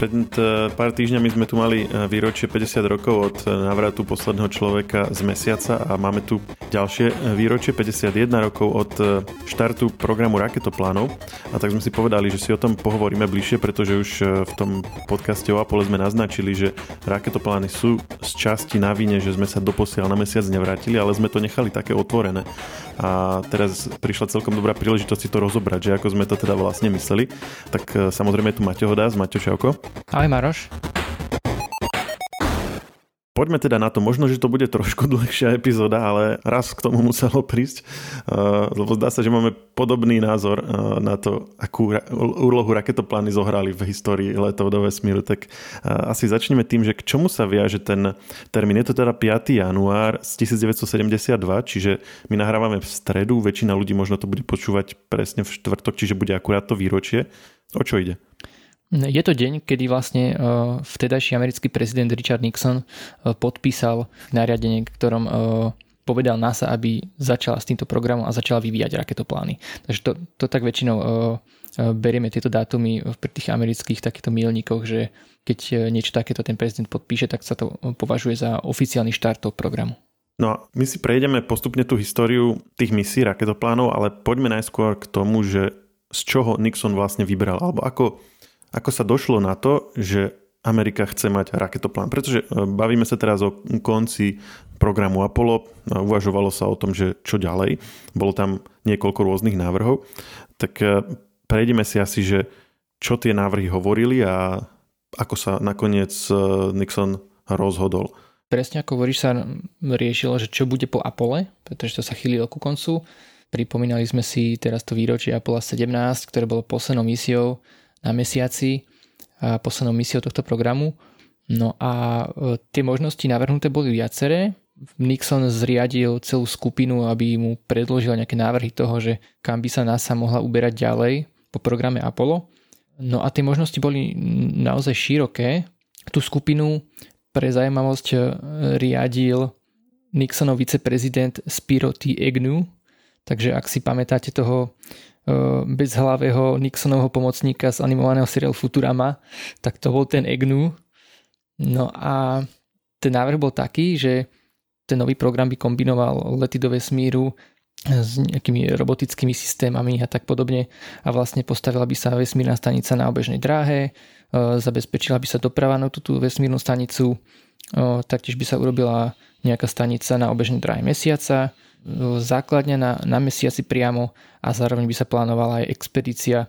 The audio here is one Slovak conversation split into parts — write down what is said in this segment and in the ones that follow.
Pred e, pár týždňami sme tu mali e, výročie 50 rokov od e, návratu posledného človeka z mesiaca a máme tu ďalšie výročie 51 rokov od štartu programu raketoplánov. A tak sme si povedali, že si o tom pohovoríme bližšie, pretože už v tom podcaste o Apollo sme naznačili, že raketoplány sú z časti na vine, že sme sa doposiaľ na mesiac nevrátili, ale sme to nechali také otvorené. A teraz prišla celkom dobrá príležitosť si to rozobrať, že ako sme to teda vlastne mysleli. Tak samozrejme je tu Maťo Hoda z Maťo Šauko. Ahoj Maroš. Poďme teda na to. Možno, že to bude trošku dlhšia epizóda, ale raz k tomu muselo prísť, uh, lebo zdá sa, že máme podobný názor uh, na to, akú úlohu raketoplány zohrali v histórii letov do vesmíru. Tak uh, asi začneme tým, že k čomu sa viaže ten termín. Je to teda 5. január z 1972, čiže my nahrávame v stredu, väčšina ľudí možno to bude počúvať presne v štvrtok, čiže bude akurát to výročie. O čo ide? Je to deň, kedy vlastne e, vtedajší americký prezident Richard Nixon e, podpísal nariadenie, ktorom e, povedal NASA, aby začala s týmto programom a začala vyvíjať raketoplány. Takže to, to tak väčšinou berieme tieto dátumy pri tých amerických takýchto milníkoch, že keď niečo takéto ten prezident podpíše, tak sa to považuje za oficiálny štart toho programu. No a my si prejdeme postupne tú históriu tých misí raketoplánov, ale poďme najskôr k tomu, že z čoho Nixon vlastne vybral, alebo ako ako sa došlo na to, že Amerika chce mať raketoplán. Pretože e, bavíme sa teraz o konci programu Apollo, uvažovalo sa o tom, že čo ďalej. Bolo tam niekoľko rôznych návrhov. Tak e, prejdeme si asi, že čo tie návrhy hovorili a ako sa nakoniec e, Nixon rozhodol. Presne ako hovoríš sa riešilo, že čo bude po Apole, pretože to sa chýlilo ku koncu. Pripomínali sme si teraz to výročie Apollo 17, ktoré bolo poslednou misiou na mesiaci poslednou misiou tohto programu. No a e, tie možnosti navrhnuté boli viaceré. Nixon zriadil celú skupinu, aby mu predložil nejaké návrhy toho, že kam by sa NASA mohla uberať ďalej po programe Apollo. No a tie možnosti boli naozaj široké. Tú skupinu pre zaujímavosť e, riadil Nixonov viceprezident Spiro T. Agnew, takže ak si pamätáte toho bezhlavého Nixonovho pomocníka z animovaného seriálu Futurama, tak to bol ten Egnu. No a ten návrh bol taký, že ten nový program by kombinoval lety do vesmíru s nejakými robotickými systémami a tak podobne a vlastne postavila by sa vesmírna stanica na obežnej dráhe, zabezpečila by sa doprava na túto vesmírnu stanicu, taktiež by sa urobila nejaká stanica na obežnej dráhe mesiaca, základňa na, na mesiaci priamo a zároveň by sa plánovala aj expedícia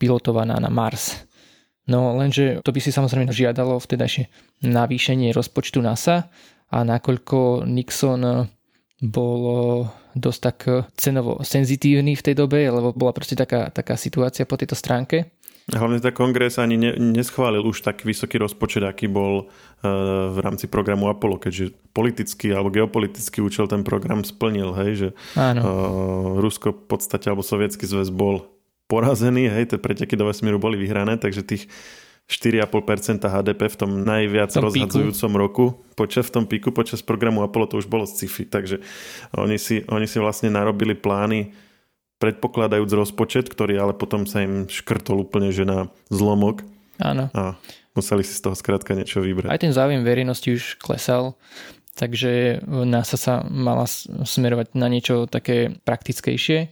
pilotovaná na Mars. No lenže to by si samozrejme žiadalo vtedajšie navýšenie rozpočtu NASA a nakoľko Nixon bol dosť tak cenovo senzitívny v tej dobe, lebo bola proste taká, taká situácia po tejto stránke, Hlavne tá kongres ani ne, neschválil už tak vysoký rozpočet, aký bol uh, v rámci programu Apollo, keďže politický alebo geopolitický účel ten program splnil, hej, že Áno. Uh, Rusko v podstate alebo Sovietský zväz bol porazený, hej, tie preteky do vesmíru boli vyhrané, takže tých 4,5% HDP v tom najviac tom rozhadzujúcom píku. roku počas v tom píku, počas programu Apollo to už bolo sci-fi, takže oni si, oni si vlastne narobili plány predpokladajúc rozpočet, ktorý ale potom sa im škrtol úplne, že na zlomok. Áno. A museli si z toho skrátka niečo vybrať. Aj ten záujem verejnosti už klesal, takže NASA sa mala smerovať na niečo také praktickejšie.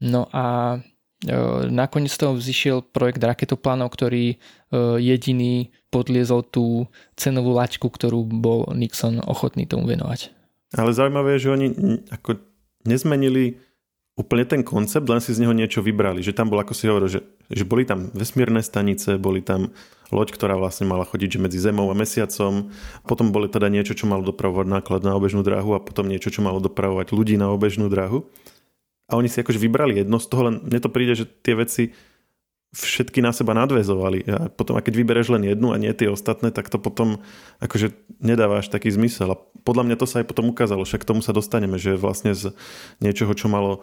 No a e, nakoniec toho vzýšiel projekt raketoplánov, ktorý e, jediný podliezol tú cenovú laťku, ktorú bol Nixon ochotný tomu venovať. Ale zaujímavé je, že oni ako nezmenili úplne ten koncept, len si z neho niečo vybrali. Že tam bol, ako si hovoril, že, že boli tam vesmírne stanice, boli tam loď, ktorá vlastne mala chodiť že medzi Zemou a Mesiacom. Potom boli teda niečo, čo malo dopravovať náklad na obežnú dráhu a potom niečo, čo malo dopravovať ľudí na obežnú dráhu. A oni si akože vybrali jedno z toho, len mne to príde, že tie veci všetky na seba nadvezovali. A potom, a keď vybereš len jednu a nie tie ostatné, tak to potom akože až taký zmysel. A podľa mňa to sa aj potom ukázalo, však k tomu sa dostaneme, že vlastne z niečoho, čo malo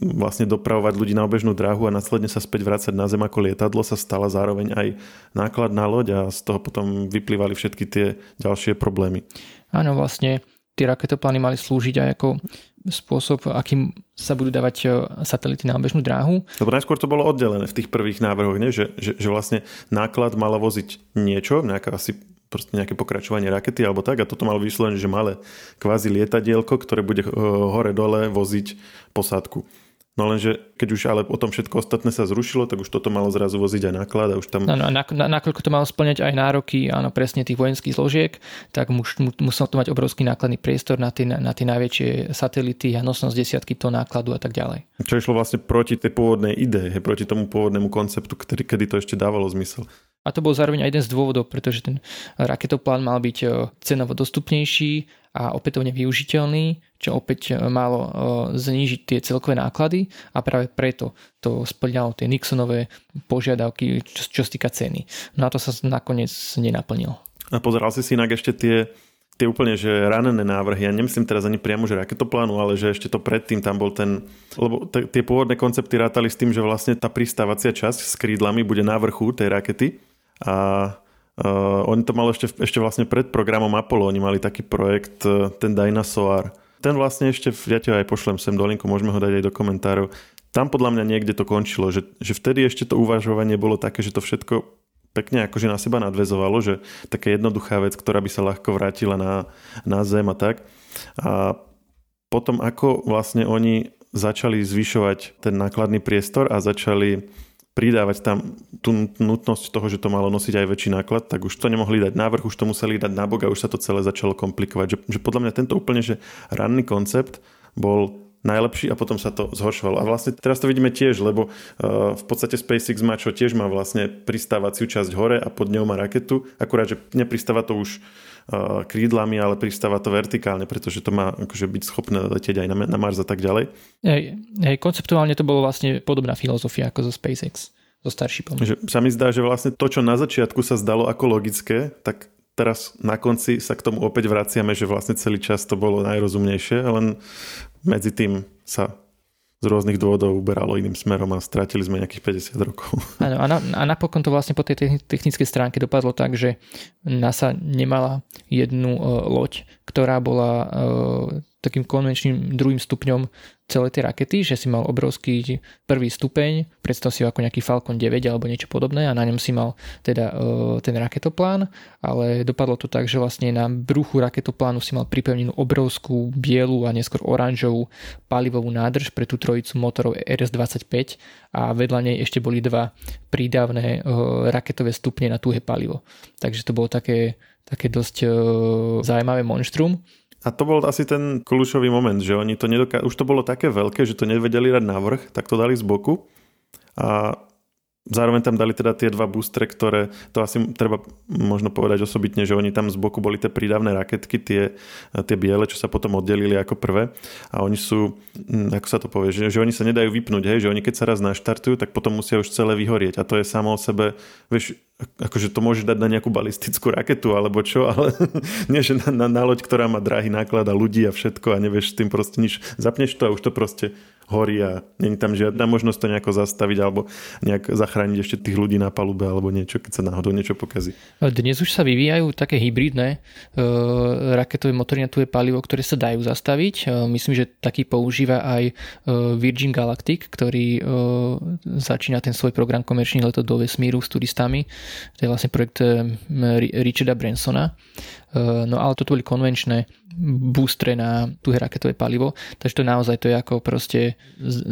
vlastne dopravovať ľudí na obežnú dráhu a následne sa späť vrácať na zem ako lietadlo sa stala zároveň aj nákladná loď a z toho potom vyplývali všetky tie ďalšie problémy. Áno, vlastne tie raketoplány mali slúžiť aj ako spôsob, akým sa budú dávať e, satelity na obežnú dráhu. Lebo najskôr to bolo oddelené v tých prvých návrhoch, nie? Že, že, že vlastne náklad mala voziť niečo, nejaká asi proste nejaké pokračovanie rakety alebo tak a toto malo vyslovené, že malé kvázi lietadielko, ktoré bude e, hore-dole voziť posádku. No lenže keď už ale o tom všetko ostatné sa zrušilo, tak už toto malo zrazu voziť aj náklad a už tam... Áno, a nakoľko to malo splňať aj nároky, áno, presne tých vojenských zložiek, tak mus, musel to mať obrovský nákladný priestor na tie, na tie najväčšie satelity a nosnosť desiatky tón nákladu a tak ďalej. Čo išlo vlastne proti tej pôvodnej idee, proti tomu pôvodnému konceptu, ktorý, kedy to ešte dávalo zmysel. A to bol zároveň aj jeden z dôvodov, pretože ten raketoplán mal byť e, cenovo dostupnejší a opätovne využiteľný, čo opäť e, malo e, znížiť tie celkové náklady a práve preto to splňalo tie Nixonové požiadavky, čo, čo týka ceny. No a to sa nakoniec nenaplnilo. A pozeral si si inak ešte tie tie úplne, že ranené návrhy, ja nemyslím teraz ani priamo, že raketoplánu, ale že ešte to predtým tam bol ten, lebo t- tie pôvodné koncepty rátali s tým, že vlastne tá pristávacia časť s krídlami bude na vrchu tej rakety a uh, oni to mali ešte, ešte vlastne pred programom Apollo, oni mali taký projekt, uh, ten Dynasoar. Ten vlastne ešte, ja ti aj pošlem sem do linku, môžeme ho dať aj do komentárov. Tam podľa mňa niekde to končilo, že, že vtedy ešte to uvažovanie bolo také, že to všetko pekne akože na seba nadvezovalo, že taká jednoduchá vec, ktorá by sa ľahko vrátila na, na zem a tak. A potom ako vlastne oni začali zvyšovať ten nákladný priestor a začali pridávať tam tú nutnosť toho, že to malo nosiť aj väčší náklad, tak už to nemohli dať návrh, už to museli dať nabok a už sa to celé začalo komplikovať. Že, že podľa mňa tento úplne že ranný koncept bol najlepší a potom sa to zhoršovalo. A vlastne teraz to vidíme tiež, lebo uh, v podstate SpaceX má čo tiež má vlastne pristávaciu časť hore a pod ňou má raketu, akurát, že nepristáva to už krídlami, ale pristáva to vertikálne, pretože to má akože byť schopné letieť aj na, na Mars a tak ďalej. Hej, hej, konceptuálne to bolo vlastne podobná filozofia ako zo SpaceX so Starshipom. Že sa mi zdá, že vlastne to, čo na začiatku sa zdalo ako logické, tak teraz na konci sa k tomu opäť vraciame, že vlastne celý čas to bolo najrozumnejšie, len medzi tým sa z rôznych dôvodov uberalo iným smerom a stratili sme nejakých 50 rokov. Áno, a, na, a napokon to vlastne po tej technickej stránke dopadlo tak, že NASA nemala jednu uh, loď, ktorá bola uh, takým konvenčným druhým stupňom celej tej rakety, že si mal obrovský prvý stupeň, predstav si ho ako nejaký Falcon 9 alebo niečo podobné a na ňom si mal teda uh, ten raketoplán, ale dopadlo to tak, že vlastne na bruchu raketoplánu si mal pripevnenú obrovskú bielu a neskôr oranžovú palivovú nádrž pre tú trojicu motorov RS-25 a vedľa nej ešte boli dva prídavné uh, raketové stupne na tuhé palivo. Takže to bolo také, také dosť uh, zaujímavé monštrum. A to bol asi ten kľúčový moment, že oni to nedoká... už to bolo také veľké, že to nevedeli dať navrh, tak to dali z boku a Zároveň tam dali teda tie dva boostre, ktoré, to asi treba možno povedať osobitne, že oni tam z boku boli tie prídavné raketky, tie, tie biele, čo sa potom oddelili ako prvé. A oni sú, hm, ako sa to povie, že, že oni sa nedajú vypnúť, hej, že oni keď sa raz naštartujú, tak potom musia už celé vyhorieť. A to je samo o sebe, vieš, akože to môže dať na nejakú balistickú raketu alebo čo, ale nie, že na, na, na loď, ktorá má drahý náklad a ľudí a všetko a nevieš s tým proste nič. Zapneš to a už to proste horí a není tam žiadna možnosť to nejako zastaviť alebo nejak zachrániť ešte tých ľudí na palube alebo niečo, keď sa náhodou niečo pokazí. Dnes už sa vyvíjajú také hybridné e, raketové motory na tuje palivo, ktoré sa dajú zastaviť. E, myslím, že taký používa aj e, Virgin Galactic, ktorý e, začína ten svoj program komerčný leto do vesmíru s turistami. To je vlastne projekt Richarda Bransona. E, no ale toto boli konvenčné boostre na tuhé raketové palivo, takže to naozaj to je ako proste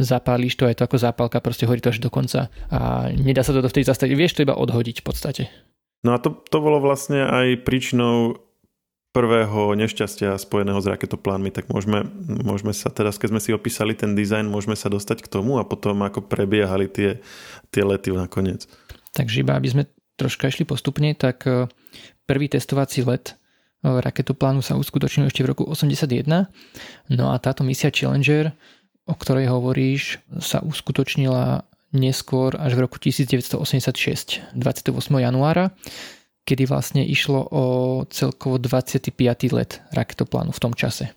zapálíš to, aj to ako zápalka, proste horí to až do konca a nedá sa to vtedy zastaviť, vieš to iba odhodiť v podstate. No a to, to bolo vlastne aj príčinou prvého nešťastia spojeného s raketoplánmi, tak môžeme, môžeme sa teraz, keď sme si opísali ten dizajn, môžeme sa dostať k tomu a potom ako prebiehali tie, tie lety nakoniec. Takže iba aby sme troška išli postupne, tak eh, prvý testovací let raketoplánu sa uskutočnil ešte v roku 81. No a táto misia Challenger, o ktorej hovoríš, sa uskutočnila neskôr až v roku 1986, 28. januára, kedy vlastne išlo o celkovo 25. let raketoplánu v tom čase.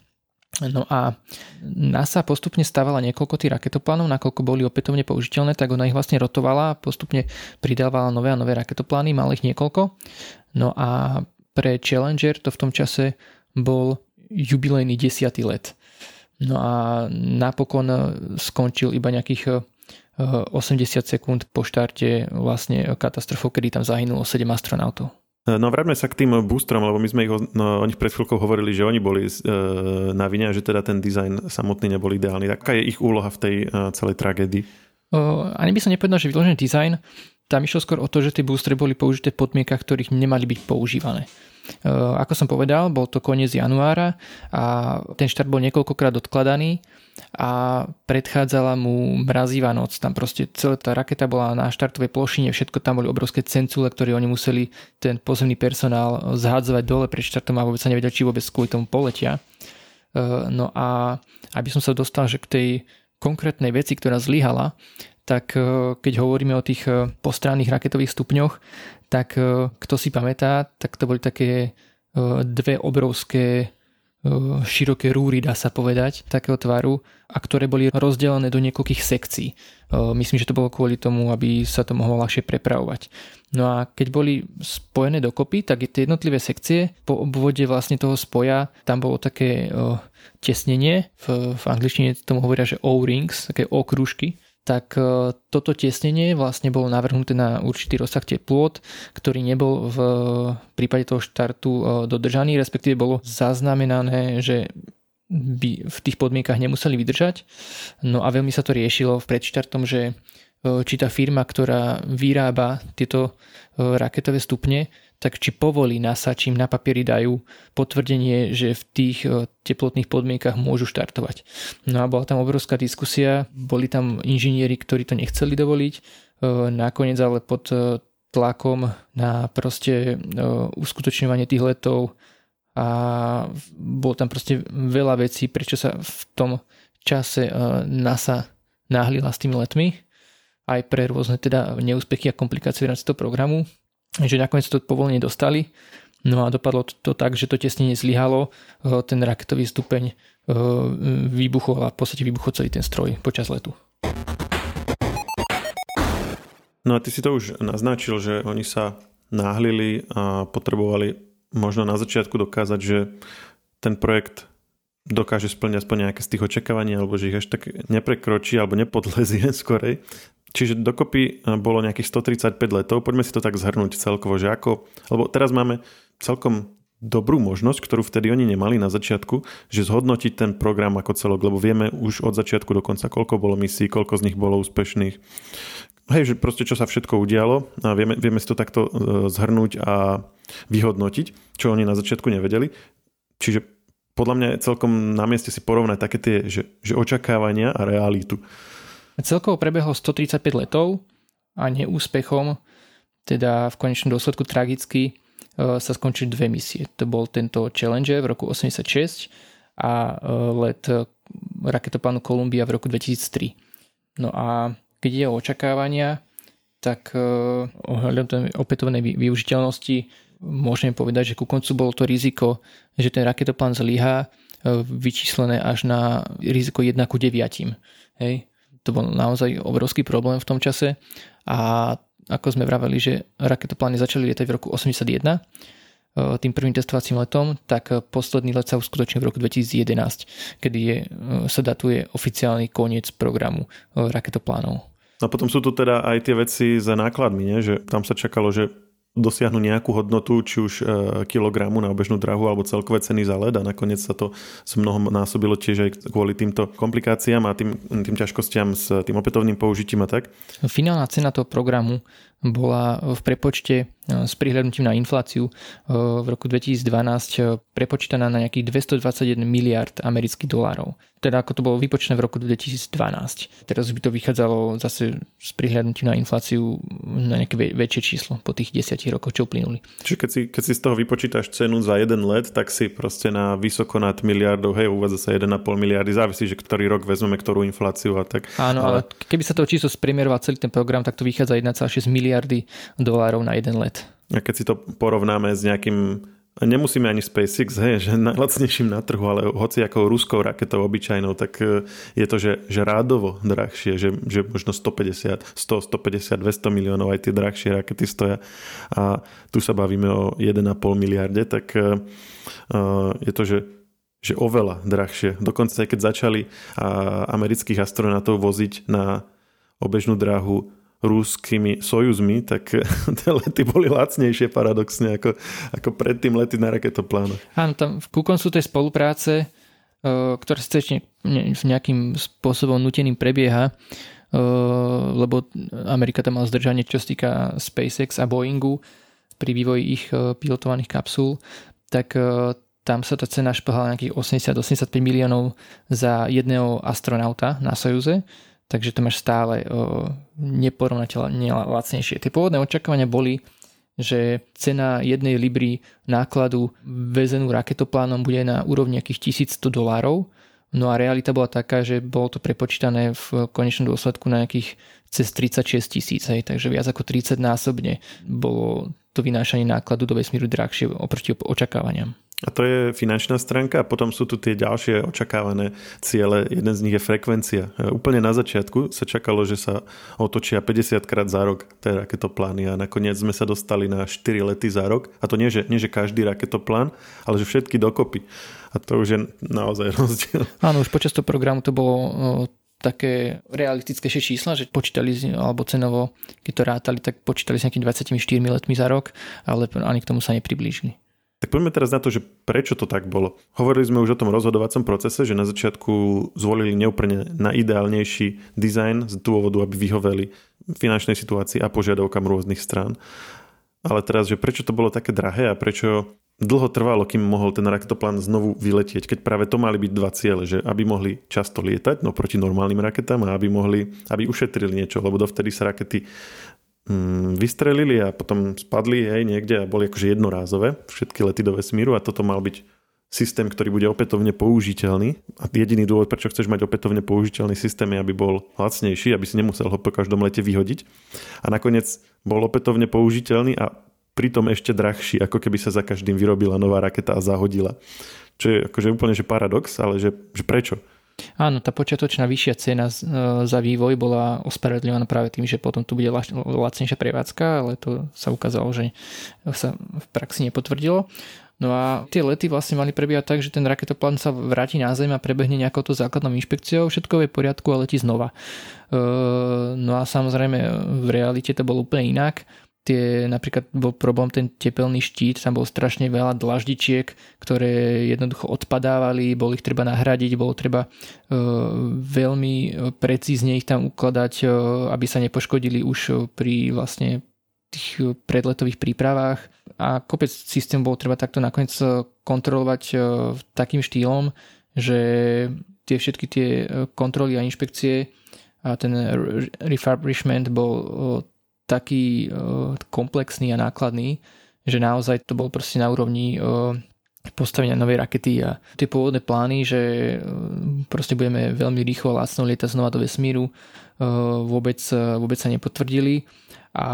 No a NASA postupne stávala niekoľko tých raketoplánov, nakoľko boli opätovne použiteľné, tak ona ich vlastne rotovala postupne pridávala nové a nové raketoplány, mal ich niekoľko. No a pre Challenger to v tom čase bol jubilejný desiatý let. No a napokon skončil iba nejakých 80 sekúnd po štarte vlastne katastrofou, kedy tam zahynulo 7 astronautov. No vráťme sa k tým boostrom, lebo my sme ich no, o nich pred chvíľkou hovorili, že oni boli e, na vine a že teda ten dizajn samotný nebol ideálny. Aká je ich úloha v tej e, celej tragédii? O, ani by som nepovedal, že vyložený dizajn. Tam išlo skôr o to, že tie boostre boli použité v podmienkach, ktorých nemali byť používané. Ako som povedal, bol to koniec januára a ten štart bol niekoľkokrát odkladaný a predchádzala mu mrazivá noc. Tam proste celá tá raketa bola na štartovej plošine, všetko tam boli obrovské cencule, ktoré oni museli ten pozemný personál zhádzovať dole pred štartom a vôbec sa nevedel, či vôbec kvôli tomu poletia. No a aby som sa dostal že k tej konkrétnej veci, ktorá zlyhala, tak keď hovoríme o tých postranných raketových stupňoch, tak e, kto si pamätá, tak to boli také e, dve obrovské e, široké rúry, dá sa povedať, takého tvaru a ktoré boli rozdelené do niekoľkých sekcií. Myslím, že to bolo kvôli tomu, aby sa to mohlo ľahšie prepravovať. No a keď boli spojené dokopy, tak tie jednotlivé sekcie po obvode vlastne toho spoja, tam bolo také tesnenie, v, v angličtine tomu hovoria, že O-rings, také O-krúžky, tak e, toto tiesnenie vlastne bolo navrhnuté na určitý rozsah teplôt, ktorý nebol v prípade toho štartu e, dodržaný, respektíve bolo zaznamenané, že by v tých podmienkach nemuseli vydržať. No a veľmi sa to riešilo v predštartom, že e, či tá firma, ktorá vyrába tieto raketové stupne, tak či povolí NASA, čím na papieri dajú potvrdenie, že v tých e, teplotných podmienkach môžu štartovať. No a bola tam obrovská diskusia, boli tam inžinieri, ktorí to nechceli dovoliť, e, nakoniec ale pod e, tlakom na proste uskutočňovanie tých letov a bolo tam proste veľa vecí, prečo sa v tom čase NASA náhlila s tými letmi aj pre rôzne teda neúspechy a komplikácie v rámci toho programu že nakoniec to povolenie dostali. No a dopadlo to tak, že to tesne zlyhalo, eh, ten raketový stupeň eh, vybuchol a v podstate vybuchol celý ten stroj počas letu. No a ty si to už naznačil, že oni sa náhlili a potrebovali možno na začiatku dokázať, že ten projekt dokáže splňať aspoň nejaké z tých očakávaní, alebo že ich až tak neprekročí alebo nepodlezie skorej. Čiže dokopy eh, bolo nejakých 135 letov. Poďme si to tak zhrnúť celkovo, že ako... Lebo teraz máme celkom dobrú možnosť, ktorú vtedy oni nemali na začiatku, že zhodnotiť ten program ako celok, lebo vieme už od začiatku do konca, koľko bolo misií, koľko z nich bolo úspešných. Hej, že proste čo sa všetko udialo a vieme, vieme si to takto eh, zhrnúť a vyhodnotiť, čo oni na začiatku nevedeli. Čiže podľa mňa je celkom na mieste si porovnať také tie, že, že očakávania a realitu. Celkovo prebehlo 135 letov a neúspechom, teda v konečnom dôsledku tragicky, e, sa skončili dve misie. To bol tento Challenger v roku 86 a e, let e, raketoplánu Columbia v roku 2003. No a keď je o očakávania, tak ohľadom opätovnej využiteľnosti môžeme povedať, že ku koncu bolo to riziko, že ten raketoplán zlyhá vyčíslené až na riziko 1 ku 9. Hej? To bol naozaj obrovský problém v tom čase a ako sme vraveli, že raketoplány začali lietať v roku 81 e, tým prvým testovacím letom, tak posledný let sa uskutočnil v roku 2011, kedy je, e, sa datuje oficiálny koniec programu e, raketoplánov. A potom sú tu teda aj tie veci za nákladmi, nie? že tam sa čakalo, že dosiahnu nejakú hodnotu, či už e, kilogramu na obežnú drahu alebo celkové ceny za led a nakoniec sa to s mnohom násobilo tiež aj kvôli týmto komplikáciám a tým, tým ťažkostiam s tým opätovným použitím a tak. Finálna cena toho programu bola v prepočte e, s prihľadnutím na infláciu e, v roku 2012 prepočítaná na nejakých 221 miliard amerických dolárov teda ako to bolo vypočné v roku 2012. Teraz by to vychádzalo zase s prihľadnutím na infláciu na nejaké väčšie číslo po tých desiatich rokoch, čo uplynuli. Čiže keď si, keď si z toho vypočítaš cenu za jeden let, tak si proste na vysoko nad miliardov, hej, uvádza sa 1,5 miliardy, závisí, že ktorý rok vezmeme ktorú infláciu a tak. Áno, ale, ale keby sa to číslo spremieroval celý ten program, tak to vychádza 1,6 miliardy dolárov na jeden let. A keď si to porovnáme s nejakým nemusíme ani SpaceX, hej, že najlacnejším na trhu, ale hoci ako ruskou raketou obyčajnou, tak e, je to, že, že rádovo drahšie, že, že možno 150, 100, 150, 200 miliónov aj tie drahšie rakety stoja a tu sa bavíme o 1,5 miliarde, tak uh, je to, že že oveľa drahšie. Dokonca aj keď začali amerických astronautov voziť na obežnú dráhu rúskými sojuzmi, tak tie lety boli lacnejšie paradoxne ako, ako predtým lety na raketoplánu. Áno, tam ku koncu tej spolupráce, e, ktorá sa nejakým spôsobom nuteným prebieha, e, lebo Amerika tam mala zdržanie, čo sa týka SpaceX a Boeingu pri vývoji ich e, pilotovaných kapsúl, tak tam sa tá cena šplhala nejakých 80-85 miliónov za jedného astronauta na Sojuze takže to máš stále neporovnateľne lacnejšie. Tie pôvodné očakávania boli, že cena jednej libry nákladu vezenú raketoplánom bude na úrovni nejakých 1100 dolárov, no a realita bola taká, že bolo to prepočítané v konečnom dôsledku na nejakých cez 36 tisíc, takže viac ako 30 násobne bolo to vynášanie nákladu do vesmíru drahšie oproti očakávaniam. A to je finančná stránka a potom sú tu tie ďalšie očakávané ciele. Jeden z nich je frekvencia. E, úplne na začiatku sa čakalo, že sa otočia 50 krát za rok tie raketoplán a nakoniec sme sa dostali na 4 lety za rok. A to nie, že, nie, že každý raketoplán, ale že všetky dokopy. A to už je naozaj rozdiel. Áno, už počas toho programu to bolo také realistickejšie čísla, že počítali, alebo cenovo, keď to rátali, tak počítali s nejakými 24 letmi za rok, ale ani k tomu sa nepriblížili. Tak poďme teraz na to, že prečo to tak bolo. Hovorili sme už o tom rozhodovacom procese, že na začiatku zvolili neúplne na ideálnejší dizajn z dôvodu, aby vyhoveli finančnej situácii a požiadavkám rôznych strán. Ale teraz, že prečo to bolo také drahé a prečo dlho trvalo, kým mohol ten raketoplán znovu vyletieť, keď práve to mali byť dva ciele, že aby mohli často lietať, no proti normálnym raketám a aby mohli, aby ušetrili niečo, lebo dovtedy sa rakety vystrelili a potom spadli hej, niekde a boli akože jednorázové všetky lety do vesmíru a toto mal byť systém, ktorý bude opätovne použiteľný. A jediný dôvod, prečo chceš mať opätovne použiteľný systém, je, aby bol lacnejší, aby si nemusel ho po každom lete vyhodiť. A nakoniec bol opätovne použiteľný a pritom ešte drahší, ako keby sa za každým vyrobila nová raketa a zahodila. Čo je akože úplne že paradox, ale že, že prečo? Áno, tá počiatočná vyššia cena e, za vývoj bola ospravedlňovaná práve tým, že potom tu bude lacnejšia prevádzka, ale to sa ukázalo, že sa v praxi nepotvrdilo. No a tie lety vlastne mali prebiehať tak, že ten raketoplán sa vráti na Zem a prebehne nejakou to základnou inšpekciou, všetko je v poriadku a letí znova. E, no a samozrejme v realite to bolo úplne inak tie, napríklad bol problém ten tepelný štít, tam bolo strašne veľa dlaždičiek, ktoré jednoducho odpadávali, bolo ich treba nahradiť, bolo treba uh, veľmi precízne ich tam ukladať, uh, aby sa nepoškodili už pri vlastne tých predletových prípravách. A kopec systém bolo treba takto nakoniec kontrolovať uh, takým štýlom, že tie všetky tie kontroly a inšpekcie a ten refurbishment bol taký uh, komplexný a nákladný, že naozaj to bol proste na úrovni uh, postavenia novej rakety a tie pôvodné plány, že uh, proste budeme veľmi rýchlo a lacno lietať znova do vesmíru, vôbec, vôbec sa nepotvrdili a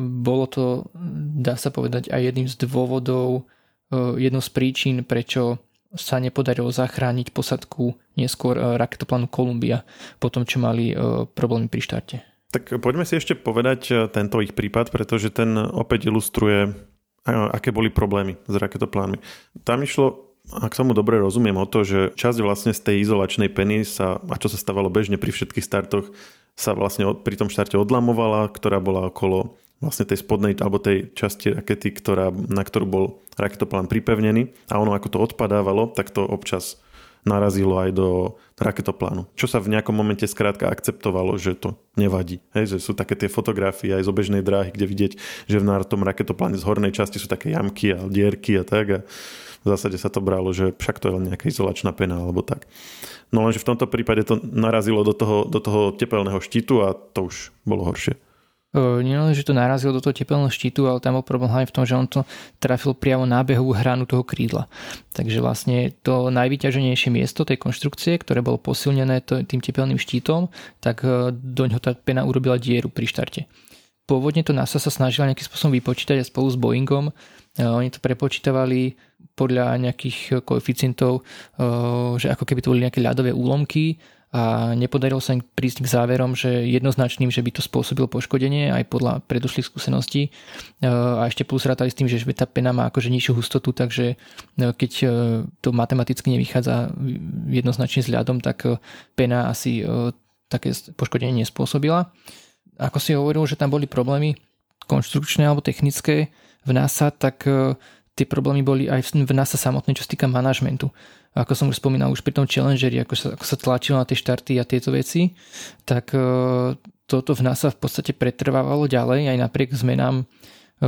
bolo to, dá sa povedať, aj jedným z dôvodov, jednou z príčin, prečo sa nepodarilo zachrániť posadku neskôr raketoplánu Columbia po tom, čo mali problémy pri štarte. Tak poďme si ešte povedať eh, tento ich prípad, pretože ten opäť ilustruje, eh, aké boli problémy s raketoplánmi. Tam išlo, ak tomu dobre rozumiem, o to, že časť vlastne z tej izolačnej peny sa, a čo sa stávalo bežne pri všetkých startoch, sa vlastne pri tom štarte odlamovala, ktorá bola okolo vlastne tej spodnej alebo tej časti rakety, ktorá, na ktorú bol raketoplán pripevnený a ono ako to odpadávalo, tak to občas narazilo aj do raketoplánu. Čo sa v nejakom momente skrátka akceptovalo, že to nevadí. Hej, že sú také tie fotografie aj z obežnej dráhy, kde vidieť, že v tom raketopláne z hornej časti sú také jamky a dierky a tak. A v zásade sa to bralo, že však to je len nejaká izolačná pena alebo tak. No lenže v tomto prípade to narazilo do toho, do toho tepelného štítu a to už bolo horšie nielen, že to narazilo do toho tepelného štítu, ale tam bol problém hlavne v tom, že on to trafil priamo na behovú hranu toho krídla. Takže vlastne to najvyťaženejšie miesto tej konštrukcie, ktoré bolo posilnené tým tepelným štítom, tak do ňoho tá pena urobila dieru pri štarte. Pôvodne to NASA sa snažila nejakým spôsobom vypočítať a spolu s Boeingom. Oni to prepočítavali podľa nejakých koeficientov, že ako keby to boli nejaké ľadové úlomky a nepodarilo sa im prísť k záverom, že jednoznačným, že by to spôsobilo poškodenie aj podľa predošlých skúseností a ešte plus rátali s tým, že tá pena má akože nižšiu hustotu, takže keď to matematicky nevychádza jednoznačne s ľadom, tak pena asi také poškodenie nespôsobila. Ako si hovoril, že tam boli problémy konštrukčné alebo technické v NASA, tak tie problémy boli aj v NASA samotnej, čo sa týka manažmentu. Ako som už spomínal, už pri tom Challengeri, ako sa, ako sa tlačilo na tie štarty a tieto veci, tak e, toto v NASA v podstate pretrvávalo ďalej aj napriek zmenám, e,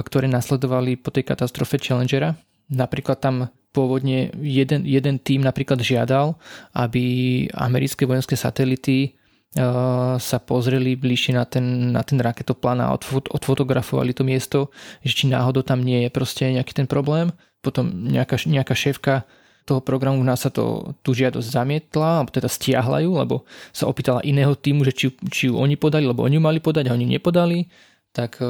ktoré nasledovali po tej katastrofe Challengera. Napríklad tam pôvodne jeden, jeden tým napríklad žiadal, aby americké vojenské satelity sa pozreli bližšie na ten, na ten raketoplán a odfot, odfotografovali to miesto, že či náhodou tam nie je proste nejaký ten problém. Potom nejaká, nejaká šéfka toho programu nás sa to, tú žiadosť zamietla, alebo teda stiahla ju, lebo sa opýtala iného týmu, že či, či ju oni podali, lebo oni ju mali podať a oni nepodali tak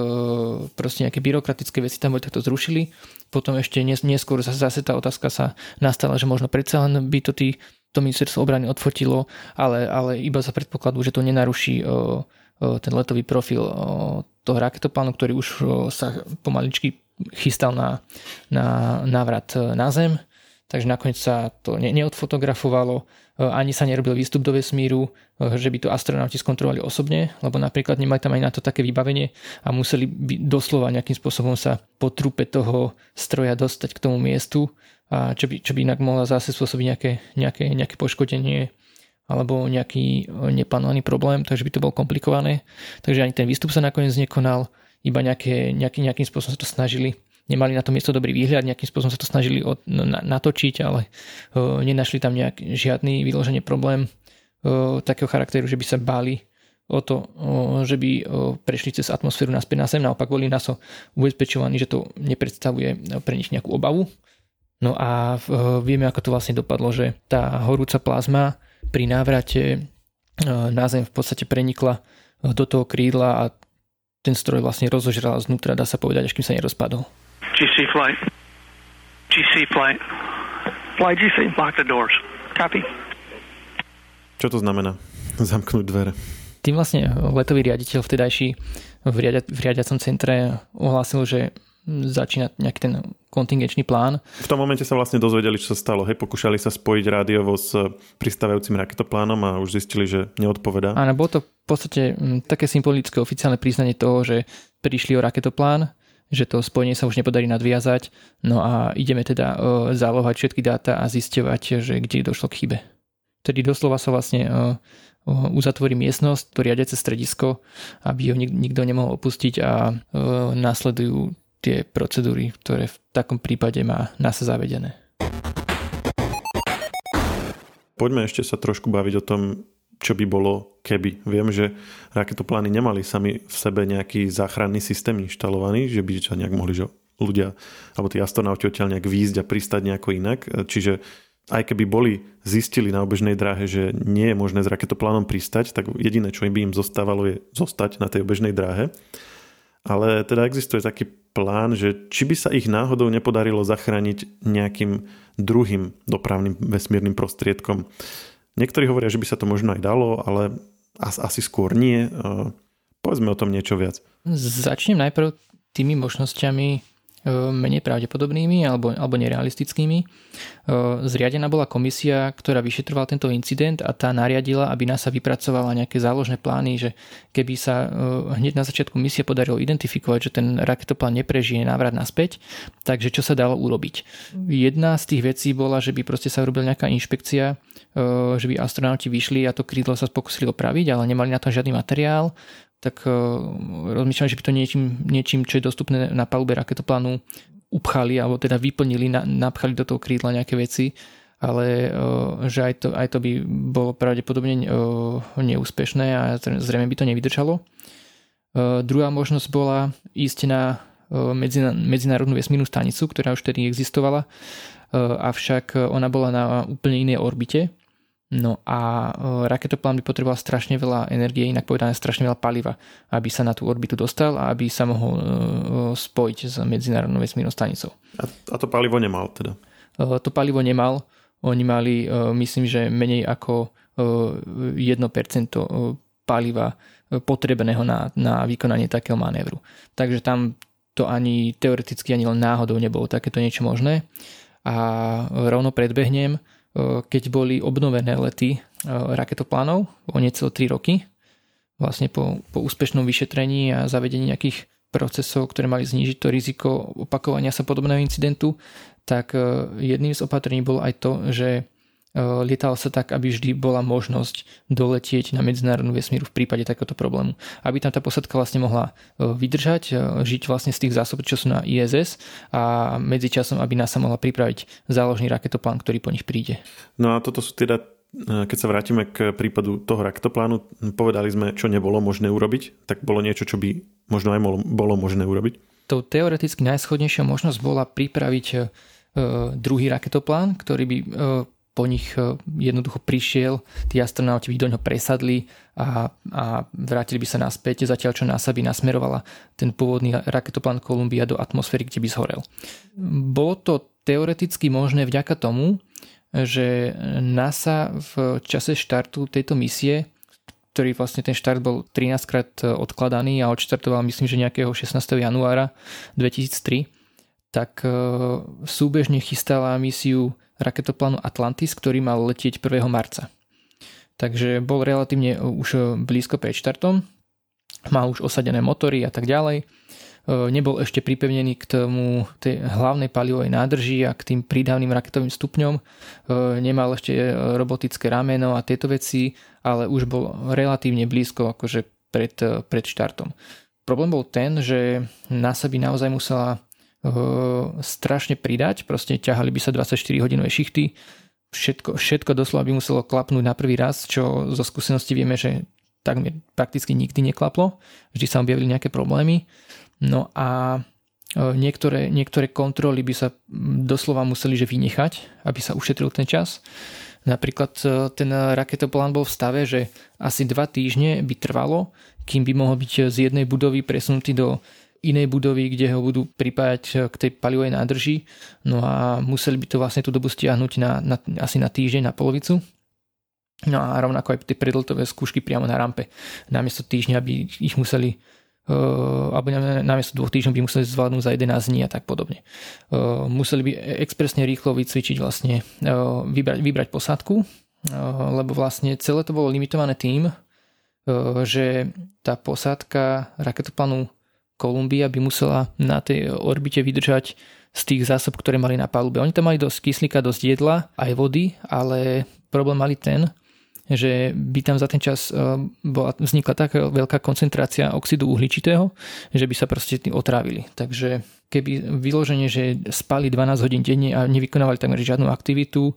proste nejaké byrokratické veci tam boli, tak to zrušili. Potom ešte neskôr zase tá otázka sa nastala, že možno predsa len by to tí to ministerstvo obrany odfotilo, ale, ale iba za predpokladu, že to nenaruší ten letový profil toho raketoplánu, ktorý už sa pomaličky chystal na, na návrat e, na Zem. Takže nakoniec sa to ne, neodfotografovalo, ani sa nerobil výstup do vesmíru, že by to astronauti skontrolovali osobne, lebo napríklad nemali tam aj na to také vybavenie a museli by doslova nejakým spôsobom sa po trupe toho stroja dostať k tomu miestu a čo by, čo by inak mohla zase spôsobiť nejaké, nejaké, nejaké poškodenie alebo nejaký e, neplánovaný problém, takže by to bolo komplikované. Takže ani ten výstup sa nakoniec nekonal, iba nejaké, nejaký, nejakým spôsobom sa to snažili. Nemali na to miesto dobrý výhľad, nejakým spôsobom sa to snažili od, na, natočiť, ale uh, nenašli tam nejak, žiadny vyloženie problém uh, takého charakteru, že by sa báli o to, uh, že by prešli cez atmosféru naspäť na Zem. Naopak boli nás ubezpečovaní, že to nepredstavuje pre nich nejakú obavu. No a vieme, ako to vlastne dopadlo, že tá horúca plazma pri návrate e, na Zem v podstate prenikla do toho krídla a ten stroj vlastne rozožral znútra, dá sa povedať, až kým sa nerozpadol. GC flight. GC flight. Flight GC, lock the doors. Copy. Čo to znamená? Zamknúť dvere. Tým vlastne letový riaditeľ vtedajší v, riadia, v riadiacom centre ohlásil, že začína nejaký ten kontingenčný plán. V tom momente sa vlastne dozvedeli, čo sa stalo. Hej, pokúšali sa spojiť rádiovo s pristávajúcim raketoplánom a už zistili, že neodpovedá. Áno, bolo to v podstate mm, také symbolické oficiálne priznanie toho, že prišli o raketoplán, že to spojenie sa už nepodarí nadviazať, no a ideme teda zálohať všetky dáta a zisťovať, že kde došlo k chybe. Tedy doslova sa vlastne uzatvorí miestnosť, to riadiace stredisko, aby ho nikto nemohol opustiť a následujú tie procedúry, ktoré v takom prípade má nás zavedené. Poďme ešte sa trošku baviť o tom, čo by bolo keby. Viem, že raketoplány nemali sami v sebe nejaký záchranný systém inštalovaný, že by sa nejak mohli že ľudia alebo tí astronauti odtiaľ nejak výjsť a pristať nejako inak. Čiže aj keby boli zistili na obežnej dráhe, že nie je možné s raketoplánom pristať, tak jediné, čo im by im zostávalo, je zostať na tej obežnej dráhe. Ale teda existuje taký plán, že či by sa ich náhodou nepodarilo zachrániť nejakým druhým dopravným vesmírnym prostriedkom. Niektorí hovoria, že by sa to možno aj dalo, ale asi skôr nie. Povedzme o tom niečo viac. Začnem najprv tými možnosťami, E, menej pravdepodobnými alebo, alebo nerealistickými. E, zriadená bola komisia, ktorá vyšetrovala tento incident a tá nariadila, aby nás sa vypracovala nejaké záložné plány, že keby sa e, hneď na začiatku misie podarilo identifikovať, že ten raketoplán neprežije návrat naspäť, takže čo sa dalo urobiť. Jedna z tých vecí bola, že by proste sa urobila nejaká inšpekcia, že by astronauti vyšli a to krídlo sa pokusili opraviť, ale nemali na to žiadny materiál tak uh, rozmýšľam, že by to niečím, niečím, čo je dostupné na palube raketoplánu, upchali alebo teda vyplnili, na, napchali do toho krídla nejaké veci, ale uh, že aj to, aj to by bolo pravdepodobne uh, neúspešné a zrejme by to nevydržalo. Uh, druhá možnosť bola ísť na medzinárodnú vesmírnu stanicu, ktorá už tedy existovala, avšak ona bola na úplne inej orbite, No a e, raketoplán by potreboval strašne veľa energie, inak povedané strašne veľa paliva, aby sa na tú orbitu dostal a aby sa mohol e, e, spojiť s medzinárodnou vesmírnou stanicou. A, a to palivo nemal teda? To palivo nemal. Oni mali, myslím, že menej ako 1% paliva potrebného na, na vykonanie takého manévru. Takže tam to ani teoreticky, ani len náhodou nebolo takéto niečo možné. A rovno predbehnem, keď boli obnovené lety raketoplánov o niecelo 3 roky, vlastne po, po úspešnom vyšetrení a zavedení nejakých procesov, ktoré mali znížiť to riziko opakovania sa podobného incidentu, tak jedným z opatrení bolo aj to, že Eh, lietalo sa tak, aby vždy bola možnosť doletieť na medzinárodnú vesmíru v prípade takéhoto problému. Aby tam tá posadka vlastne mohla eh, vydržať, eh, žiť vlastne z tých zásob, čo sú na ISS a medzičasom, aby nás sa mohla pripraviť záložný raketoplán, ktorý po nich príde. No a toto sú teda keď sa vrátime k prípadu toho raketoplánu, povedali sme, čo nebolo možné urobiť, tak bolo niečo, čo by možno aj bolo možné urobiť? Tou teoreticky najschodnejšia možnosť bola pripraviť druhý raketoplán, ktorý by po nich e, jednoducho prišiel, tí astronauti by do ňoho presadli a, a vrátili by sa naspäť, zatiaľ čo NASA by nasmerovala ten pôvodný raketoplán Columbia do atmosféry, kde by zhorel. Bolo to teoreticky možné vďaka tomu, že NASA v čase štartu tejto misie ktorý vlastne ten štart bol 13 krát odkladaný a odštartoval myslím, že nejakého 16. januára 2003, tak e, súbežne chystala misiu raketoplánu Atlantis, ktorý mal letieť 1. marca. Takže bol relatívne už blízko pred štartom, mal už osadené motory a tak ďalej. E, nebol ešte pripevnený k tomu tej hlavnej palivovej nádrži a k tým prídavným raketovým stupňom. E, nemal ešte robotické rameno a tieto veci, ale už bol relatívne blízko akože pred, pred štartom. Problém bol ten, že NASA by naozaj musela strašne pridať, proste ťahali by sa 24 hodinové šichty, všetko, všetko doslova by muselo klapnúť na prvý raz, čo zo skúsenosti vieme, že takmer prakticky nikdy neklaplo, vždy sa objavili nejaké problémy. No a niektoré, niektoré kontroly by sa doslova museli že vynechať, aby sa ušetril ten čas. Napríklad ten raketoplán bol v stave, že asi dva týždne by trvalo, kým by mohol byť z jednej budovy presunutý do inej budovy, kde ho budú pripájať eh, k tej palivovej nádrži. No a museli by to vlastne tú dobu stiahnuť na, na, asi na týždeň, na polovicu. No a rovnako aj tie predletové skúšky priamo na rampe. Namiesto týždňa by ich museli uh, alebo namiesto dvoch týždňov by museli zvládnuť za 11 dní a tak podobne. Uh, museli by expresne rýchlo vycvičiť vlastne, uh, vybrať, vybrať posádku, uh, lebo vlastne celé to bolo limitované tým, uh, že tá posádka raketoplánu Kolumbia by musela na tej orbite vydržať z tých zásob, ktoré mali na palube. Oni tam mali dosť kyslíka, dosť jedla, aj vody, ale problém mali ten, že by tam za ten čas e, bola, vznikla taká veľká koncentrácia oxidu uhličitého, že by sa proste tým otrávili. Takže keby vyloženie, že spali 12 hodín denne a nevykonávali takmer žiadnu aktivitu,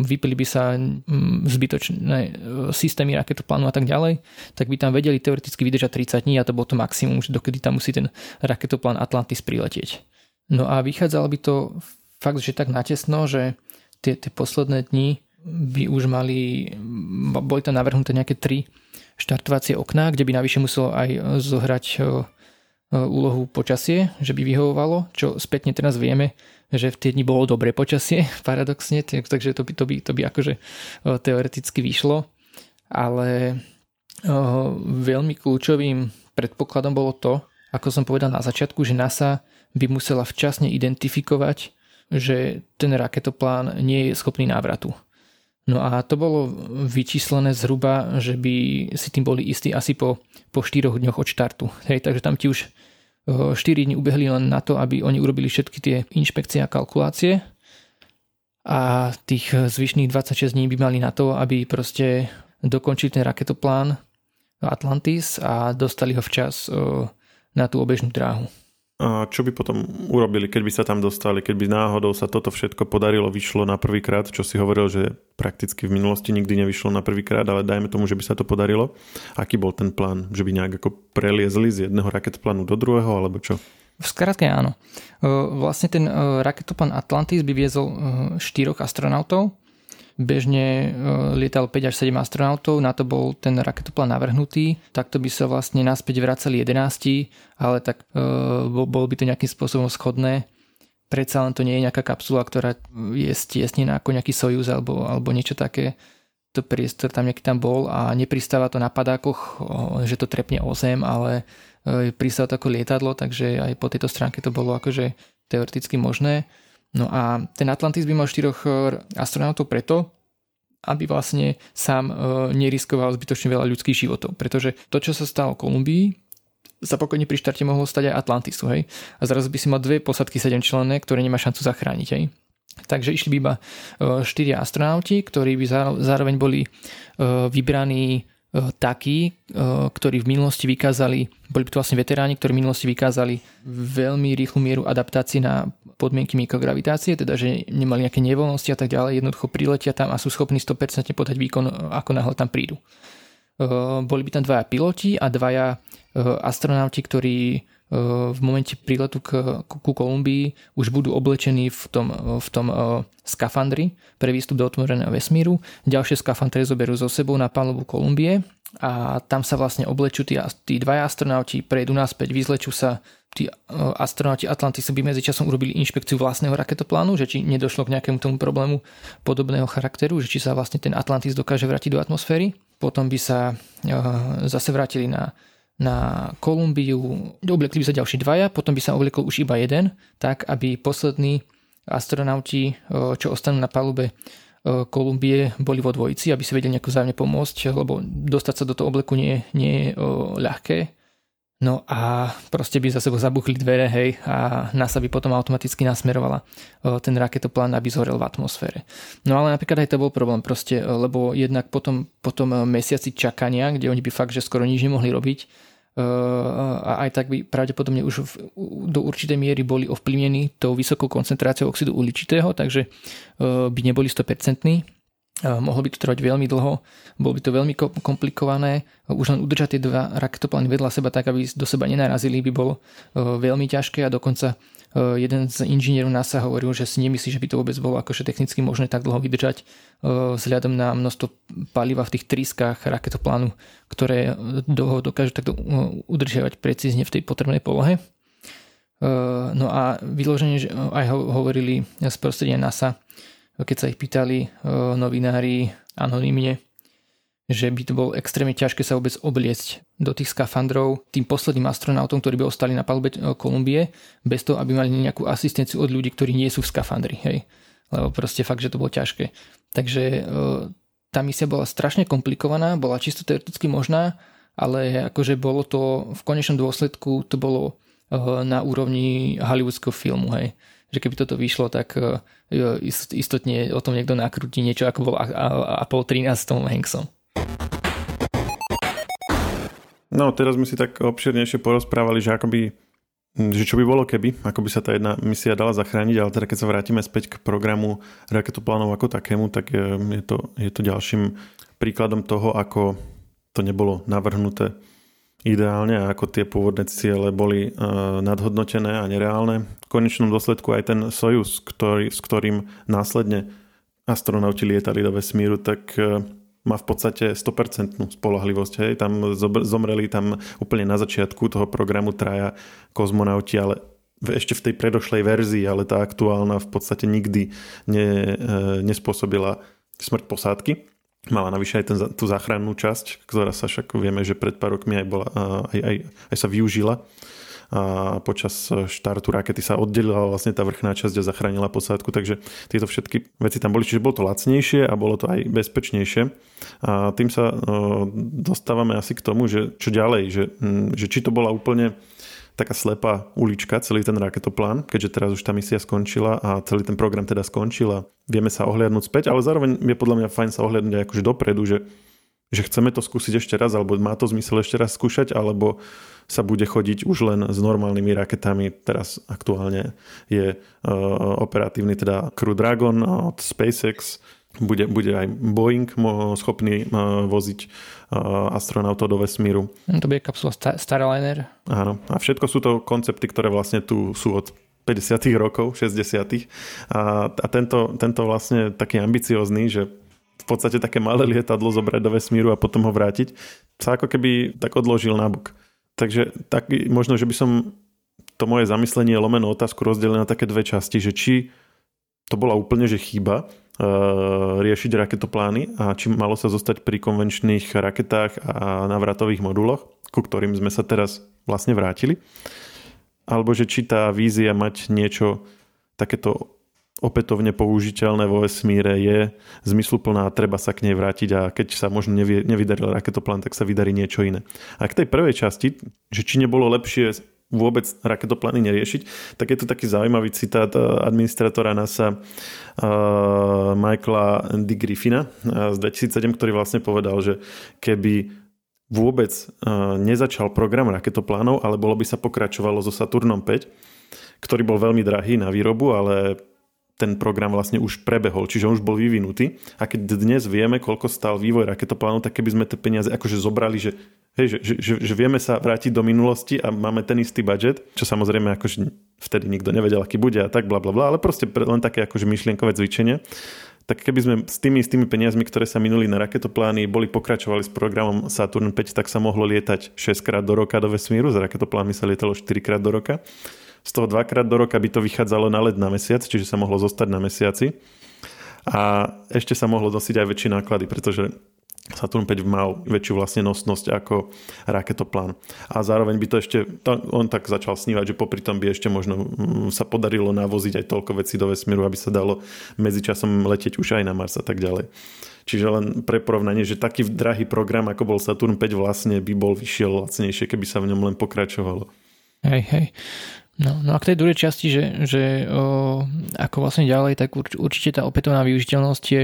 vypili by sa mm, zbytočné e, systémy raketoplánu a tak ďalej, tak by tam vedeli teoreticky vydržať 30 dní a to bolo to maximum, že dokedy tam musí ten raketoplán Atlantis priletieť. No a vychádzalo by to fakt, že tak natesno, že tie, tie posledné dni by už mali, boli tam navrhnuté nejaké tri štartovacie okná, kde by navyše muselo aj zohrať e, úlohu počasie, že by vyhovovalo, čo spätne teraz vieme, že v tie dni bolo dobré počasie, paradoxne, takže to by, to by, to by akože teoreticky vyšlo, ale veľmi kľúčovým predpokladom bolo to, ako som povedal na začiatku, že NASA by musela včasne identifikovať, že ten raketoplán nie je schopný návratu. No a to bolo vyčíslené zhruba, že by si tým boli istí asi po, po 4 dňoch od štartu. Hej, takže tam ti už 4 dní ubehli len na to, aby oni urobili všetky tie inšpekcie a kalkulácie a tých zvyšných 26 dní by mali na to, aby proste dokončili ten raketoplán Atlantis a dostali ho včas na tú obežnú dráhu. Čo by potom urobili, keď by sa tam dostali, keď by náhodou sa toto všetko podarilo, vyšlo na prvýkrát, čo si hovoril, že prakticky v minulosti nikdy nevyšlo na prvýkrát, ale dajme tomu, že by sa to podarilo. Aký bol ten plán? Že by nejak ako preliezli z jedného raketoplánu do druhého, alebo čo? V skratke áno. Vlastne ten raketoplán Atlantis by viezol štyroch astronautov, bežne e, lietalo 5 až 7 astronautov, na to bol ten raketoplán navrhnutý, takto by sa vlastne naspäť vracali 11, ale tak e, bolo by to nejakým spôsobom schodné. Predsa len to nie je nejaká kapsula, ktorá je stiesnená ako nejaký Sojuz alebo, alebo niečo také. to priestor tam nejaký tam bol a nepristáva to na padákoch, že to trepne o zem, ale e, pristáva to ako lietadlo, takže aj po tejto stránke to bolo akože teoreticky možné. No a ten Atlantis by mal štyroch e, astronautov preto, aby vlastne sám e, neriskoval zbytočne veľa ľudských životov. Pretože to, čo sa stalo Kolumbii, sa pokojne pri štarte mohlo stať aj Atlantisu, hej. A zrazu by si mal dve posadky 7 členné, ktoré nemá šancu zachrániť, hej. Takže išli by iba e, štyria astronauti, ktorí by zároveň boli vybraní takí, ktorí v minulosti vykázali, boli to vlastne veteráni, ktorí v minulosti vykázali veľmi rýchlu mieru adaptácie na podmienky mikrogravitácie, teda že nemali nejaké nevoľnosti a tak ďalej, jednoducho priletia tam a sú schopní 100% podať výkon, ako náhle tam prídu. Boli by tam dvaja piloti a dvaja astronauti, ktorí v momente príletu k, ku Kolumbii už budú oblečení v tom, v tom uh, skafandri pre výstup do otvoreného vesmíru. Ďalšie skafandre zoberú so sebou na palubu Kolumbie a tam sa vlastne oblečú tí, tí dvaja astronauti, prejdú naspäť, vyzlečú sa tí uh, astronauti Atlantisu by medzičasom urobili inšpekciu vlastného raketoplánu, že či nedošlo k nejakému tomu problému podobného charakteru, že či sa vlastne ten Atlantis dokáže vrátiť do atmosféry. Potom by sa uh, zase vrátili na na Kolumbiu, obliekli by sa ďalší dvaja, potom by sa obliekol už iba jeden, tak aby poslední astronauti, čo ostanú na palube Kolumbie, boli vo dvojici, aby si vedeli nejako vzájomne pomôcť, lebo dostať sa do toho obleku nie, nie je ľahké. No a proste by za sebou zabuchli dvere, hej, a NASA by potom automaticky nasmerovala ten raketoplán, aby zhorel v atmosfére. No ale napríklad aj to bol problém proste, lebo jednak potom, potom mesiaci čakania, kde oni by fakt, že skoro nič nemohli robiť, a aj tak by pravdepodobne už v, do určitej miery boli ovplyvnení tou vysokou koncentráciou oxidu uhličitého, takže by neboli 100%. Mohlo by to trvať veľmi dlho, bolo by to veľmi komplikované. Už len udržať tie dva raketoplány vedľa seba tak, aby do seba nenarazili, by bolo veľmi ťažké a dokonca jeden z inžinierov NASA hovoril, že si nemyslí, že by to vôbec bolo akože technicky možné tak dlho vydržať vzhľadom na množstvo paliva v tých trískách raketoplánu, ktoré ho dokážu takto udržiavať precízne v tej potrebnej polohe. No a vyloženie aj hovorili z prostredia NASA, keď sa ich pýtali novinári anonymne, že by to bolo extrémne ťažké sa vôbec obliecť do tých skafandrov tým posledným astronautom, ktorí by ostali na palube Kolumbie, bez toho, aby mali nejakú asistenciu od ľudí, ktorí nie sú v skafandri. Hej. Lebo proste fakt, že to bolo ťažké. Takže tá misia bola strašne komplikovaná, bola čisto teoreticky možná, ale akože bolo to v konečnom dôsledku to bolo na úrovni hollywoodského filmu. Hej že keby toto vyšlo, tak e, istotne o tom niekto nakrúti niečo ako bol Apollo 13 s Tom Hanksom. No, teraz sme si tak obširnejšie porozprávali, že akoby že čo by bolo keby, ako by sa tá jedna misia dala zachrániť, ale teda keď sa vrátime späť k programu raketoplánov ako takému, tak e, je to, je to ďalším príkladom toho, ako to nebolo navrhnuté ideálne ako tie pôvodné ciele boli uh, nadhodnotené a nereálne. V konečnom dôsledku aj ten Sojus, ktorý, s ktorým následne astronauti lietali do vesmíru, tak uh, má v podstate 100% spolahlivosť. Hej. Tam zomreli tam úplne na začiatku toho programu traja kozmonauti, ale ešte v tej predošlej verzii, ale tá aktuálna v podstate nikdy ne, uh, nespôsobila smrť posádky. Mala navyše aj ten, tú záchrannú časť, ktorá sa však vieme, že pred pár rokmi aj, bola, aj, aj, aj sa využila. A počas štartu rakety sa oddelila vlastne tá vrchná časť a zachránila posádku, takže tieto všetky veci tam boli, čiže bolo to lacnejšie a bolo to aj bezpečnejšie. A tým sa dostávame asi k tomu, že čo ďalej, že, že či to bola úplne taká slepá ulička, celý ten raketoplán, keďže teraz už tá misia skončila a celý ten program teda skončil a vieme sa ohliadnúť späť, ale zároveň je podľa mňa fajn sa ohliadnúť aj akože dopredu, že, že chceme to skúsiť ešte raz, alebo má to zmysel ešte raz skúšať, alebo sa bude chodiť už len s normálnymi raketami. Teraz aktuálne je uh, operatívny teda Crew Dragon od SpaceX, bude, bude aj Boeing schopný uh, voziť uh, astronautov do vesmíru. To bude kapsula Starliner. Áno. A všetko sú to koncepty, ktoré vlastne tu sú od 50. rokov, 60. A, a tento, tento vlastne taký ambiciózny, že v podstate také malé lietadlo zobrať do vesmíru a potom ho vrátiť, sa ako keby tak odložil na bok. Takže tak, možno, že by som to moje zamyslenie lomenú otázku rozdelil na také dve časti, že či to bola úplne že chyba, riešiť raketoplány a či malo sa zostať pri konvenčných raketách a navratových moduloch, ku ktorým sme sa teraz vlastne vrátili. Alebo že či tá vízia mať niečo takéto opätovne použiteľné vo vesmíre je zmysluplná a treba sa k nej vrátiť a keď sa možno nevy, nevydaril raketoplán, tak sa vydarí niečo iné. A k tej prvej časti, že či nebolo lepšie vôbec raketoplány neriešiť, tak je tu taký zaujímavý citát eh, administratora NASA uh, Michaela D. Griffina uh, z 2007, ktorý vlastne povedal, že keby vôbec uh, nezačal program raketoplánov, ale bolo by sa pokračovalo so Saturnom 5, ktorý bol veľmi drahý na výrobu, ale ten program vlastne už prebehol, čiže on už bol vyvinutý. A keď dnes vieme, koľko stál vývoj raketoplánu, tak keby sme tie peniaze akože zobrali, že, hej, že, že, že, vieme sa vrátiť do minulosti a máme ten istý budget, čo samozrejme akože vtedy nikto nevedel, aký bude a tak bla bla bla, ale proste len také akože myšlienkové cvičenie. Tak keby sme s tými istými peniazmi, ktoré sa minuli na raketoplány, boli pokračovali s programom Saturn 5, tak sa mohlo lietať 6 krát do roka do vesmíru, s raketoplánmi sa lietalo 4 krát do roka. Z toho dvakrát do roka by to vychádzalo na let na mesiac, čiže sa mohlo zostať na mesiaci. A ešte sa mohlo nosiť aj väčšie náklady, pretože Saturn 5 mal väčšiu vlastne nosnosť ako raketoplán. A zároveň by to ešte, on tak začal snívať, že popri tom by ešte možno mm, sa podarilo navoziť aj toľko vecí do vesmíru, aby sa dalo medzičasom letieť už aj na Mars a tak ďalej. Čiže len pre porovnanie, že taký drahý program, ako bol Saturn 5 vlastne by bol vyšiel lacnejšie, keby sa v ňom len pokračovalo. Hej, hej. No, no a k tej druhej časti, že, že o, ako vlastne ďalej, tak urč, určite tá opätovná využiteľnosť je,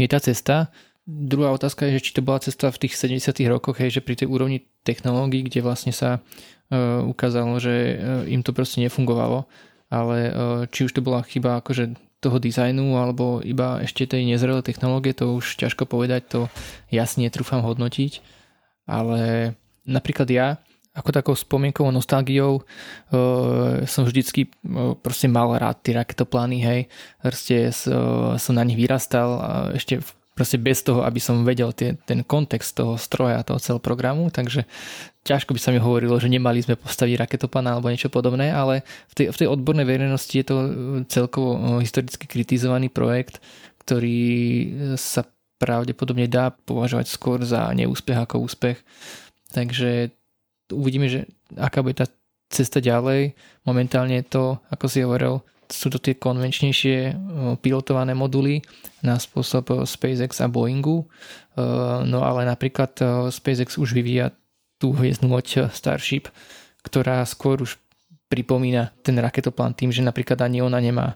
je tá cesta. Druhá otázka je, že či to bola cesta v tých 70 rokoch, hej, že pri tej úrovni technológií, kde vlastne sa uh, ukázalo, že uh, im to proste nefungovalo, ale uh, či už to bola chyba akože toho dizajnu alebo iba ešte tej nezrelej technológie, to už ťažko povedať, to jasne trúfam hodnotiť, ale napríklad ja ako takou spomienkovou nostalgiou uh, som vždycky uh, proste mal rád tie raketoplány, hej. Proste uh, som na nich vyrastal a ešte proste bez toho, aby som vedel tie, ten kontext toho stroja, toho celého programu, takže ťažko by sa mi hovorilo, že nemali sme postaviť raketoplán alebo niečo podobné, ale v tej, v tej odbornej verejnosti je to celkovo historicky kritizovaný projekt, ktorý sa pravdepodobne dá považovať skôr za neúspech ako úspech. Takže uvidíme, že aká bude tá cesta ďalej. Momentálne to, ako si hovoril, sú to tie konvenčnejšie pilotované moduly na spôsob SpaceX a Boeingu. No ale napríklad SpaceX už vyvíja tú hviezdnu loď Starship, ktorá skôr už pripomína ten raketoplán tým, že napríklad ani ona nemá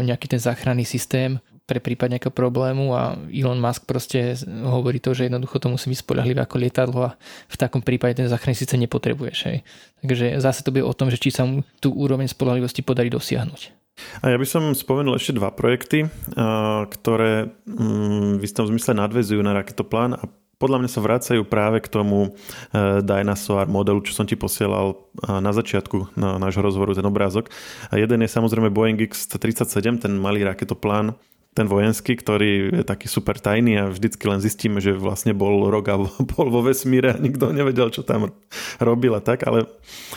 nejaký ten záchranný systém, pre prípad nejakého problému a Elon Musk proste hovorí to, že jednoducho to musí byť spolahlivé ako lietadlo a v takom prípade ten záchranný síce nepotrebuješ. Hej. Takže zase to bude o tom, že či sa mu tú úroveň spolahlivosti podarí dosiahnuť. A ja by som spomenul ešte dva projekty, ktoré mm, v istom zmysle nadvezujú na raketoplán a podľa mňa sa vracajú práve k tomu e, Dinosaur modelu, čo som ti posielal na začiatku nášho rozhovoru, ten obrázok. A jeden je samozrejme Boeing X-37, ten malý raketoplán, ten vojenský, ktorý je taký super tajný a vždycky len zistíme, že vlastne bol rok a bol vo vesmíre a nikto nevedel, čo tam robil a tak, ale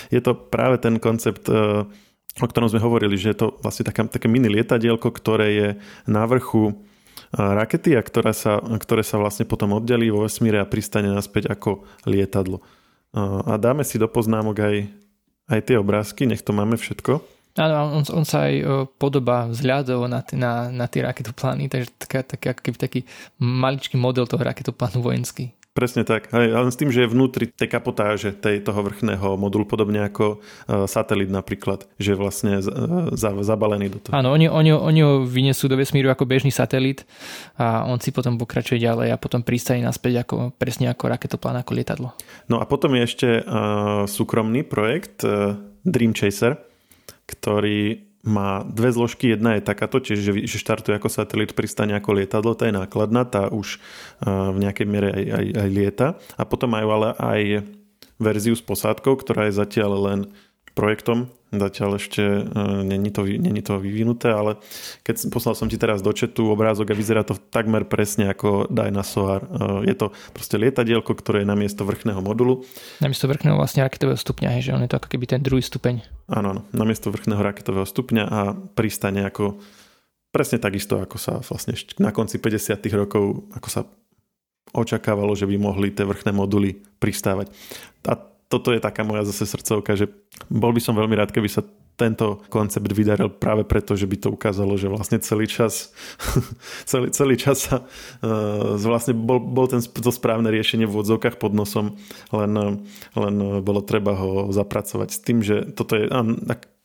je to práve ten koncept, e, o ktorom sme hovorili, že je to vlastne taká, také mini lietadielko, ktoré je na vrchu e, rakety a ktorá sa, ktoré sa vlastne potom oddelí vo vesmíre a pristane naspäť ako lietadlo. E, a dáme si do poznámok aj, aj tie obrázky, nech to máme všetko. Áno, on, on sa aj podobá vzhľadov na, na, na tie raketoplány, takže taká, taká, taký, taký maličký model toho raketoplánu vojenský. Presne tak, aj, ale s tým, že je vnútri tej kapotáže tej, toho vrchného modulu, podobne ako uh, satelit napríklad, že je vlastne uh, za, zabalený do toho. Áno, oni, oni, oni ho vyniesú do vesmíru ako bežný satelit a on si potom pokračuje ďalej a potom pristane naspäť ako, presne ako raketoplán, ako lietadlo. No a potom je ešte uh, súkromný projekt uh, Dream Chaser, ktorý má dve zložky. Jedna je takáto, čiže že štartuje ako satelit, pristane ako lietadlo, tá je nákladná, tá už v nejakej miere aj, aj, aj lieta. A potom majú ale aj verziu s posádkou, ktorá je zatiaľ len projektom. Zatiaľ ešte uh, není to, není to vyvinuté, ale keď poslal som ti teraz do četu obrázok a vyzerá to takmer presne ako Dinosaur. Uh, je to proste lietadielko, ktoré je na miesto vrchného modulu. Na miesto vrchného vlastne raketového stupňa, že on je to ako keby ten druhý stupeň. Áno, áno, na miesto vrchného raketového stupňa a pristane ako presne takisto, ako sa vlastne na konci 50. rokov, ako sa očakávalo, že by mohli tie vrchné moduly pristávať. A toto je taká moja zase srdcovka, že bol by som veľmi rád, keby sa tento koncept vydaril práve preto, že by to ukázalo, že vlastne celý čas celý, celý čas sa uh, vlastne bol, bol ten, to správne riešenie v odzovkách pod nosom, len, len bolo treba ho zapracovať s tým, že toto je,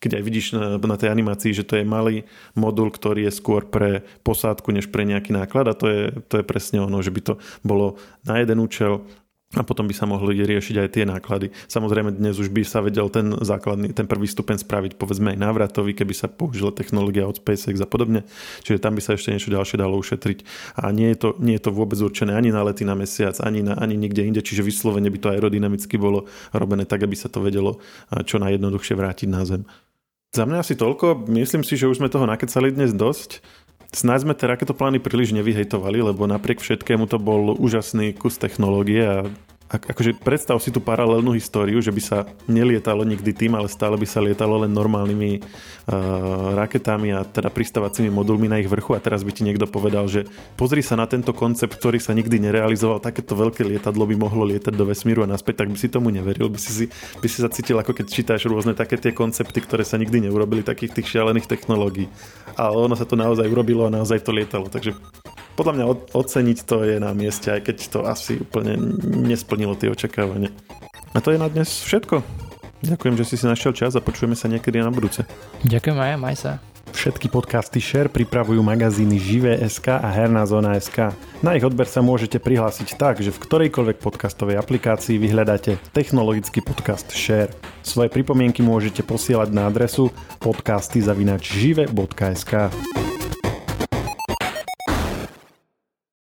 keď aj vidíš na, na tej animácii, že to je malý modul, ktorý je skôr pre posádku, než pre nejaký náklad a to je, to je presne ono, že by to bolo na jeden účel a potom by sa mohli riešiť aj tie náklady. Samozrejme dnes už by sa vedel ten základný, ten prvý stupeň spraviť povedzme aj návratový, keby sa použila technológia od SpaceX a podobne. Čiže tam by sa ešte niečo ďalšie dalo ušetriť. A nie je to, nie je to vôbec určené ani na lety na mesiac, ani, na, ani nikde inde, čiže vyslovene by to aerodynamicky bolo robené tak, aby sa to vedelo čo najjednoduchšie vrátiť na Zem. Za mňa asi toľko. Myslím si, že už sme toho nakecali dnes dosť. Snáď sme tie raketoplány príliš nevyhejtovali, lebo napriek všetkému to bol úžasný kus technológie a akože predstav si tú paralelnú históriu, že by sa nelietalo nikdy tým, ale stále by sa lietalo len normálnymi uh, raketami a teda pristávacími modulmi na ich vrchu a teraz by ti niekto povedal, že pozri sa na tento koncept, ktorý sa nikdy nerealizoval, takéto veľké lietadlo by mohlo lietať do vesmíru a naspäť, tak by si tomu neveril, by si, si, by si sa cítil ako keď čítáš rôzne také tie koncepty, ktoré sa nikdy neurobili, takých tých šialených technológií. Ale ono sa to naozaj urobilo a naozaj to lietalo, takže podľa mňa oceniť to je na mieste, aj keď to asi úplne nesplnilo tie očakávania. A to je na dnes všetko. Ďakujem, že si si našiel čas a počujeme sa niekedy na budúce. Ďakujem aj, maj sa. Všetky podcasty Share pripravujú magazíny Živé.sk a Herná zóna.sk. Na ich odber sa môžete prihlásiť tak, že v ktorejkoľvek podcastovej aplikácii vyhľadáte technologický podcast Share. Svoje pripomienky môžete posielať na adresu podcasty.žive.sk.